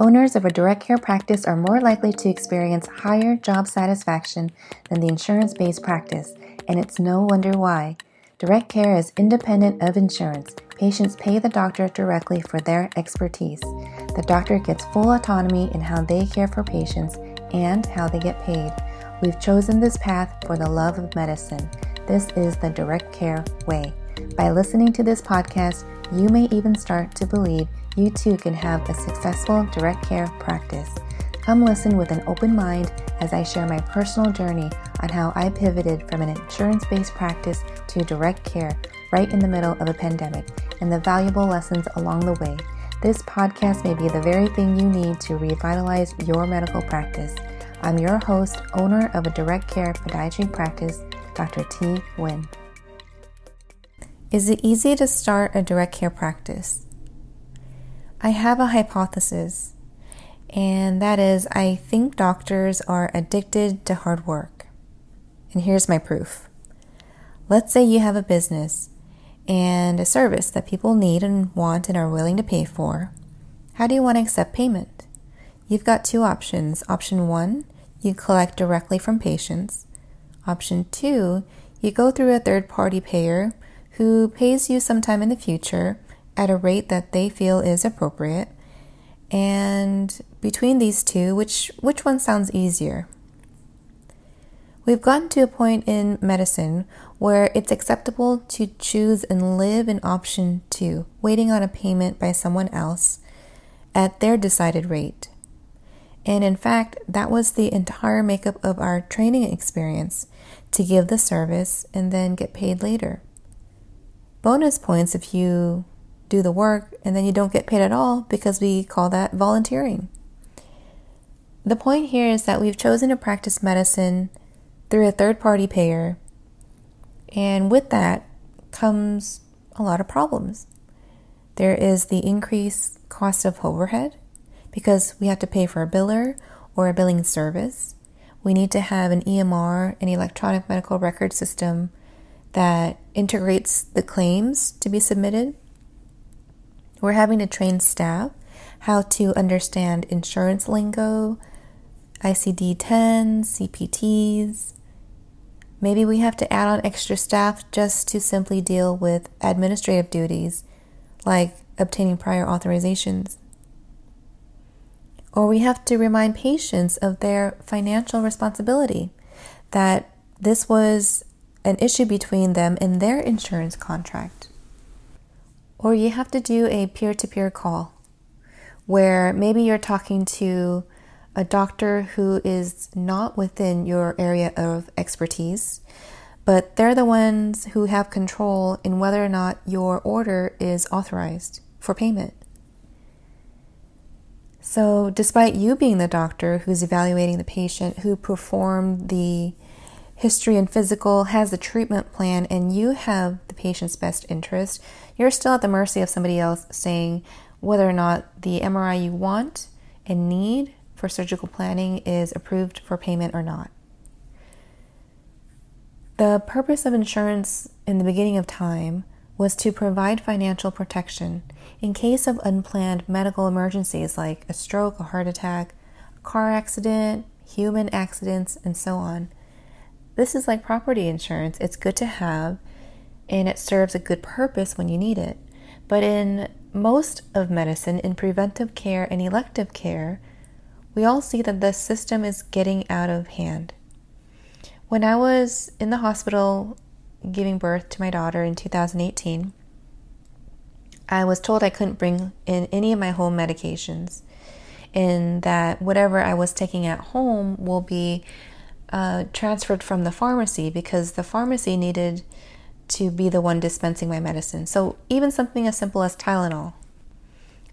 Owners of a direct care practice are more likely to experience higher job satisfaction than the insurance based practice, and it's no wonder why. Direct care is independent of insurance. Patients pay the doctor directly for their expertise. The doctor gets full autonomy in how they care for patients and how they get paid. We've chosen this path for the love of medicine. This is the direct care way. By listening to this podcast, you may even start to believe you too can have a successful direct care practice. Come listen with an open mind as I share my personal journey on how I pivoted from an insurance based practice to direct care right in the middle of a pandemic and the valuable lessons along the way. This podcast may be the very thing you need to revitalize your medical practice. I'm your host, owner of a direct care podiatry practice, Dr. Tea Nguyen. Is it easy to start a direct care practice? I have a hypothesis, and that is I think doctors are addicted to hard work. And here's my proof. Let's say you have a business and a service that people need and want and are willing to pay for. How do you want to accept payment? You've got two options. Option one, you collect directly from patients. Option two, you go through a third party payer who pays you sometime in the future at a rate that they feel is appropriate. And between these two, which which one sounds easier? We've gotten to a point in medicine where it's acceptable to choose and live in option 2, waiting on a payment by someone else at their decided rate. And in fact, that was the entire makeup of our training experience to give the service and then get paid later bonus points if you do the work and then you don't get paid at all because we call that volunteering. The point here is that we've chosen to practice medicine through a third party payer, and with that comes a lot of problems. There is the increased cost of overhead because we have to pay for a biller or a billing service. We need to have an EMR, an electronic medical record system that integrates the claims to be submitted. We're having to train staff how to understand insurance lingo, ICD 10, CPTs. Maybe we have to add on extra staff just to simply deal with administrative duties like obtaining prior authorizations. Or we have to remind patients of their financial responsibility that this was an issue between them and their insurance contract. Or you have to do a peer to peer call where maybe you're talking to a doctor who is not within your area of expertise, but they're the ones who have control in whether or not your order is authorized for payment. So, despite you being the doctor who's evaluating the patient, who performed the history and physical, has the treatment plan, and you have the patient's best interest, you're still at the mercy of somebody else saying whether or not the MRI you want and need for surgical planning is approved for payment or not. The purpose of insurance in the beginning of time was to provide financial protection in case of unplanned medical emergencies like a stroke, a heart attack, car accident, human accidents, and so on. This is like property insurance. It's good to have and it serves a good purpose when you need it. But in most of medicine, in preventive care and elective care, we all see that the system is getting out of hand. When I was in the hospital giving birth to my daughter in 2018, I was told I couldn't bring in any of my home medications and that whatever I was taking at home will be uh, transferred from the pharmacy because the pharmacy needed to be the one dispensing my medicine. So, even something as simple as Tylenol.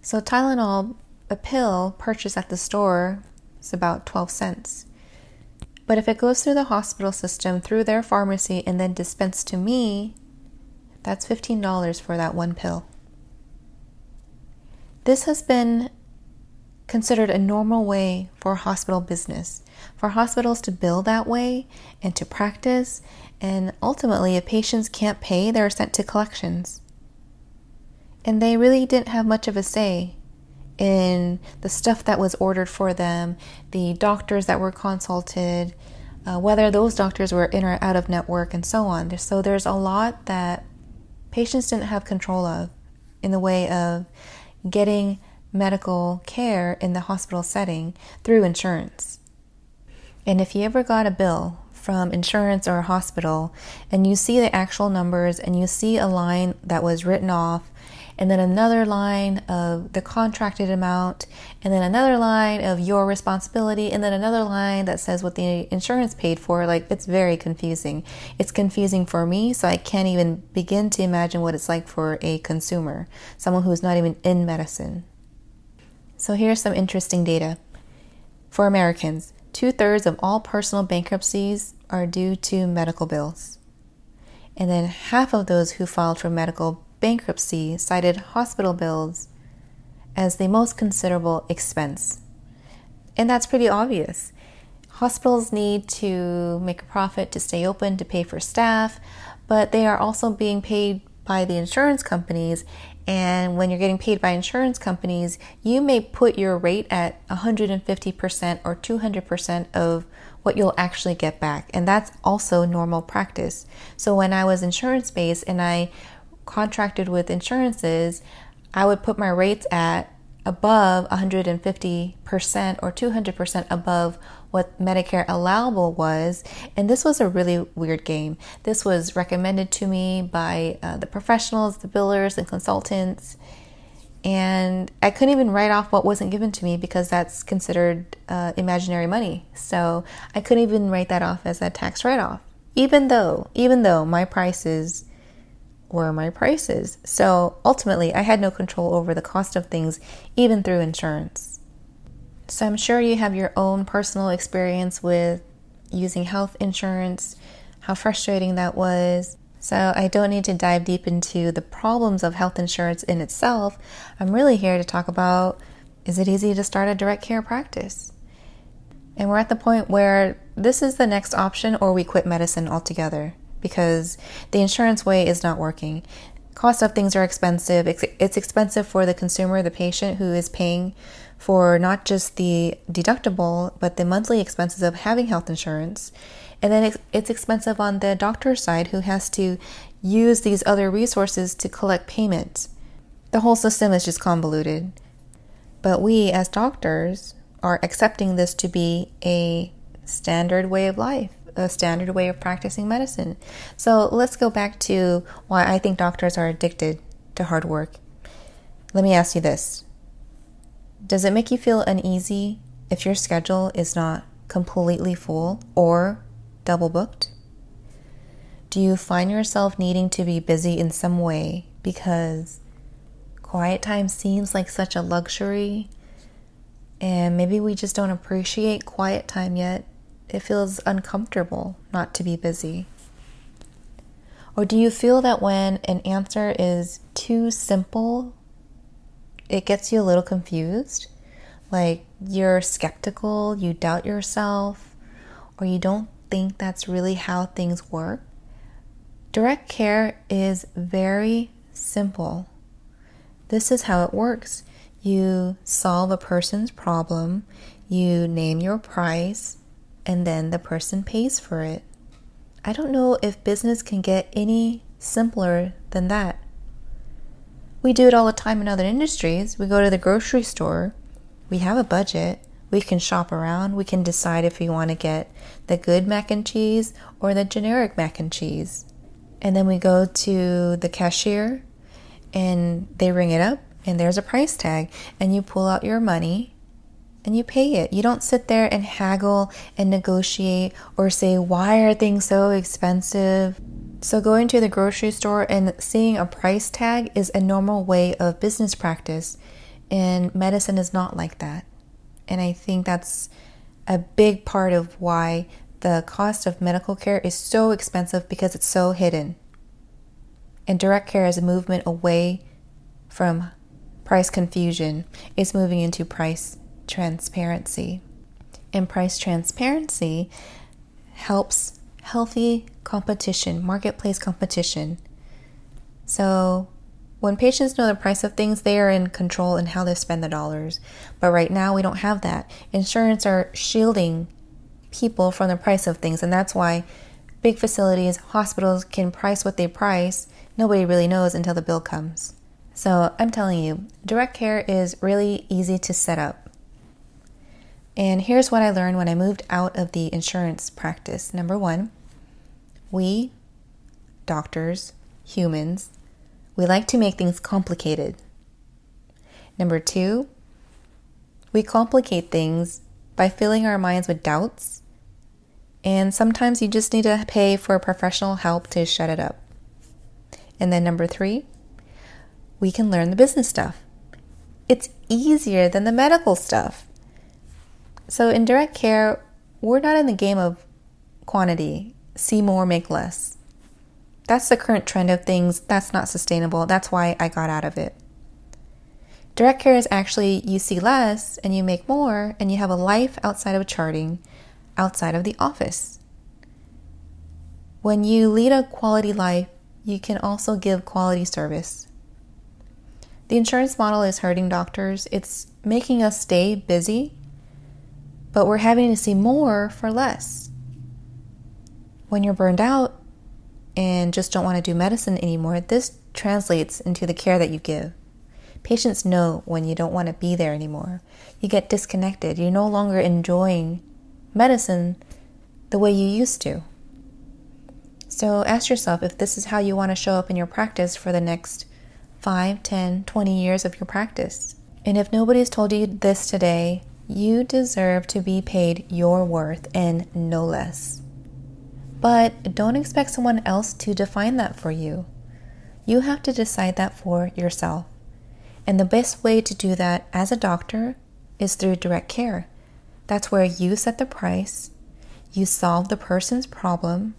So, Tylenol, a pill purchased at the store, is about 12 cents. But if it goes through the hospital system, through their pharmacy, and then dispensed to me, that's $15 for that one pill. This has been considered a normal way for hospital business, for hospitals to bill that way and to practice. And ultimately, if patients can't pay, they're sent to collections. And they really didn't have much of a say in the stuff that was ordered for them, the doctors that were consulted, uh, whether those doctors were in or out of network, and so on. So there's a lot that patients didn't have control of in the way of getting medical care in the hospital setting through insurance. And if you ever got a bill from insurance or a hospital and you see the actual numbers and you see a line that was written off and then another line of the contracted amount, and then another line of your responsibility, and then another line that says what the insurance paid for. Like, it's very confusing. It's confusing for me, so I can't even begin to imagine what it's like for a consumer, someone who's not even in medicine. So, here's some interesting data. For Americans, two thirds of all personal bankruptcies are due to medical bills. And then half of those who filed for medical bankruptcy cited hospital bills as the most considerable expense. And that's pretty obvious. Hospitals need to make a profit to stay open, to pay for staff, but they are also being paid by the insurance companies. And when you're getting paid by insurance companies, you may put your rate at 150% or 200% of what you'll actually get back. And that's also normal practice. So when I was insurance based and I contracted with insurances, I would put my rates at above 150% or 200% above what Medicare allowable was. And this was a really weird game. This was recommended to me by uh, the professionals, the billers, and consultants. And I couldn't even write off what wasn't given to me because that's considered uh, imaginary money. So I couldn't even write that off as a tax write off. Even though, even though my prices were my prices. So ultimately, I had no control over the cost of things, even through insurance. So I'm sure you have your own personal experience with using health insurance, how frustrating that was. So I don't need to dive deep into the problems of health insurance in itself. I'm really here to talk about is it easy to start a direct care practice? And we're at the point where this is the next option, or we quit medicine altogether because the insurance way is not working. Cost of things are expensive. It's, expensive for the consumer, the patient who is paying for not just the deductible, but the monthly expenses of having health insurance. And then it's, it's expensive on the doctor's side who has to use these other resources to collect payment. The whole system is just convoluted. But we, as doctors, are accepting this to be a standard way of life a standard way of practicing medicine. So let's go back to why I think doctors are addicted to hard work. Let me ask you this Does it make you feel uneasy if your schedule is not completely full or double booked? Do you find yourself needing to be busy in some way because quiet time seems like such a luxury and maybe we just don't appreciate quiet time yet it feels uncomfortable not to be busy? Or do you feel that when an answer is too simple, it gets you a little confused? Like you're skeptical, you doubt yourself, or you don't think that's really how things work? Direct care is very simple. This is how it works. You solve a person's problem, you name your price, and then the person pays for it. I don't know if business can get any simpler than that. We do it all the time in other industries. We go to the grocery store, we have a budget, we can shop around, we can decide if we want to get the good mac and cheese or the generic mac and cheese. And then we go to the cashier and they ring it up and there's a price tag and you pull out your money and you pay it. You don't sit there and haggle and negotiate or say, why are things so expensive? So, going to the grocery store and seeing a price tag is a normal way of business practice, and medicine is not like that. And I think that's a big part of why the cost of medical care is so expensive because it's so hidden. And direct care is a movement away from price confusion, it's moving into price transparency. And price transparency helps healthy competition, marketplace competition. So When patients know the price of things, they are in control in how they spend the dollars. But right now, we don't have that. Insurance are shielding people from the price of things, and that's why big facilities, hospitals can price what they price. Nobody really knows until the bill comes. So I'm telling you, direct care is really easy to set up. And here's what I learned when I moved out of the insurance practice. Number one, we, doctors, humans, we like to make things complicated. Number two, we complicate things by filling our minds with doubts. And sometimes you just need to pay for professional help to shut it up. And then number three, we can learn the business stuff. It's easier than the medical stuff. So in direct care, we're not in the game of quantity, see more, make less. That's the current trend of things. That's not sustainable. That's why I got out of it. Direct care is actually you see less and you make more, and you have a life outside of charting, outside of the office. When you lead a quality life, you can also give quality service. The insurance model is hurting doctors, it's making us stay busy, but we're having to see more for less. When you're burned out, and just don't want to do medicine anymore, this translates into the care that you give. Patients know when you don't want to be there anymore. You get disconnected. You're no longer enjoying medicine the way you used to. So ask yourself if this is how you want to show up in your practice for the next 5, 10, 20 years of your practice. And if nobody's told you this today, you deserve to be paid your worth and no less. But don't expect someone else to define that for you. You have to decide that for yourself. And the best way to do that as a doctor is through direct care. That's where you set the price, you solve the person's problem,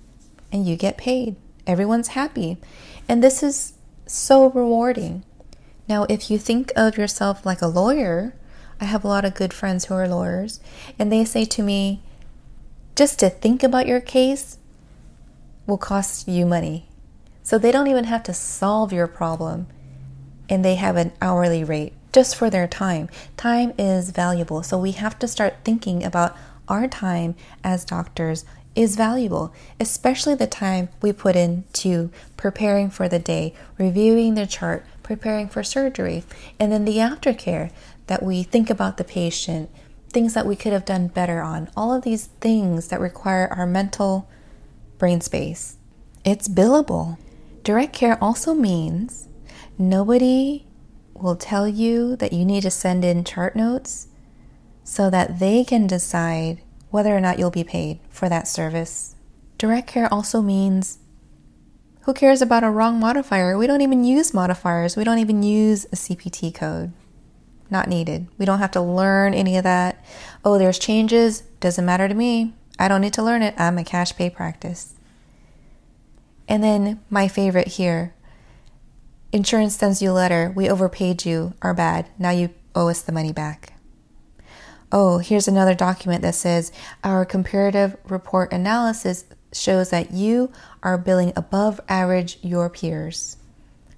and you get paid. Everyone's happy. And this is so rewarding. Now, if you think of yourself like a lawyer, I have a lot of good friends who are lawyers, and they say to me, just to think about your case will cost you money. So they don't even have to solve your problem and they have an hourly rate just for their time. Time is valuable. So we have to start thinking about our time as doctors is valuable, especially the time we put into preparing for the day, reviewing the chart, preparing for surgery, and then the aftercare that we think about the patient, things that we could have done better on, all of these things that require our mental brain space. It's billable. Direct care also means nobody will tell you that you need to send in chart notes so that they can decide whether or not you'll be paid for that service. Direct care also means who cares about a wrong modifier? We don't even use modifiers. We don't even use a CPT code. Not needed. We don't have to learn any of that. Oh, there's changes. Doesn't matter to me. I don't need to learn it. I'm a cash pay practice. And then my favorite here insurance sends you a letter. We overpaid you. Our bad. Now you owe us the money back. Oh, here's another document that says our comparative report analysis shows that you are billing above average your peers.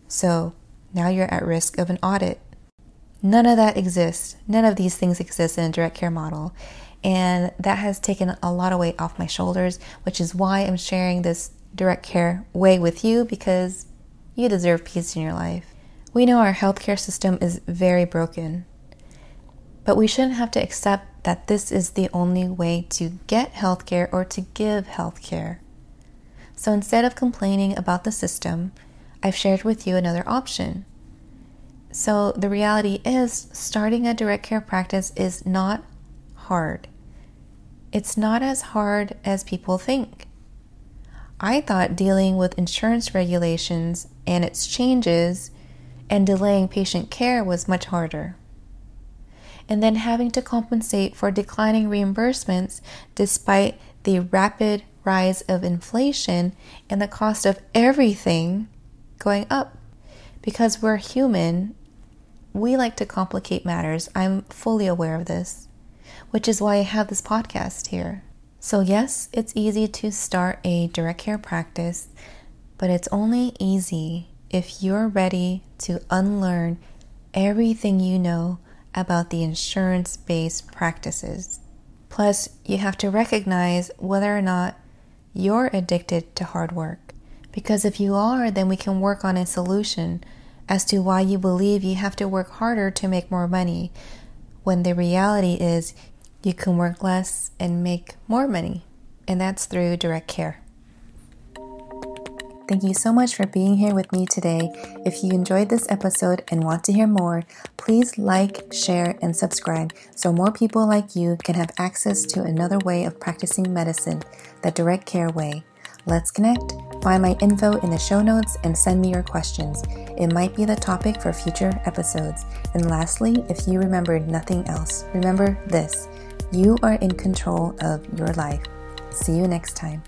So now you're at risk of an audit. None of that exists. None of these things exist in a direct care model. And that has taken a lot of weight off my shoulders, which is why I'm sharing this direct care way with you because you deserve peace in your life. We know our healthcare system is very broken, but we shouldn't have to accept that this is the only way to get healthcare or to give healthcare. So instead of complaining about the system, I've shared with you another option. So the reality is, starting a direct care practice is not hard. It's not as hard as people think. I thought dealing with insurance regulations and its changes and delaying patient care was much harder. And then having to compensate for declining reimbursements despite the rapid rise of inflation and the cost of everything going up. Because we're human, we like to complicate matters. I'm fully aware of this which is why I have this podcast here. So, yes, it's easy to start a direct care practice, but it's only easy if you're ready to unlearn everything you know about the insurance based practices. Plus, you have to recognize whether or not you're addicted to hard work. Because if you are, then we can work on a solution as to why you believe you have to work harder to make more money, when the reality is you can work less and make more money. And that's through direct care. Thank you so much for being here with me today. If you enjoyed this episode and want to hear more, please like, share, and subscribe so more people like you can have access to another way of practicing medicine, the direct care way. Let's connect. Find my info in the show notes and send me your questions. It might be the topic for future episodes. And lastly, if you remembered nothing else, remember this you are in control of your life. See you next time.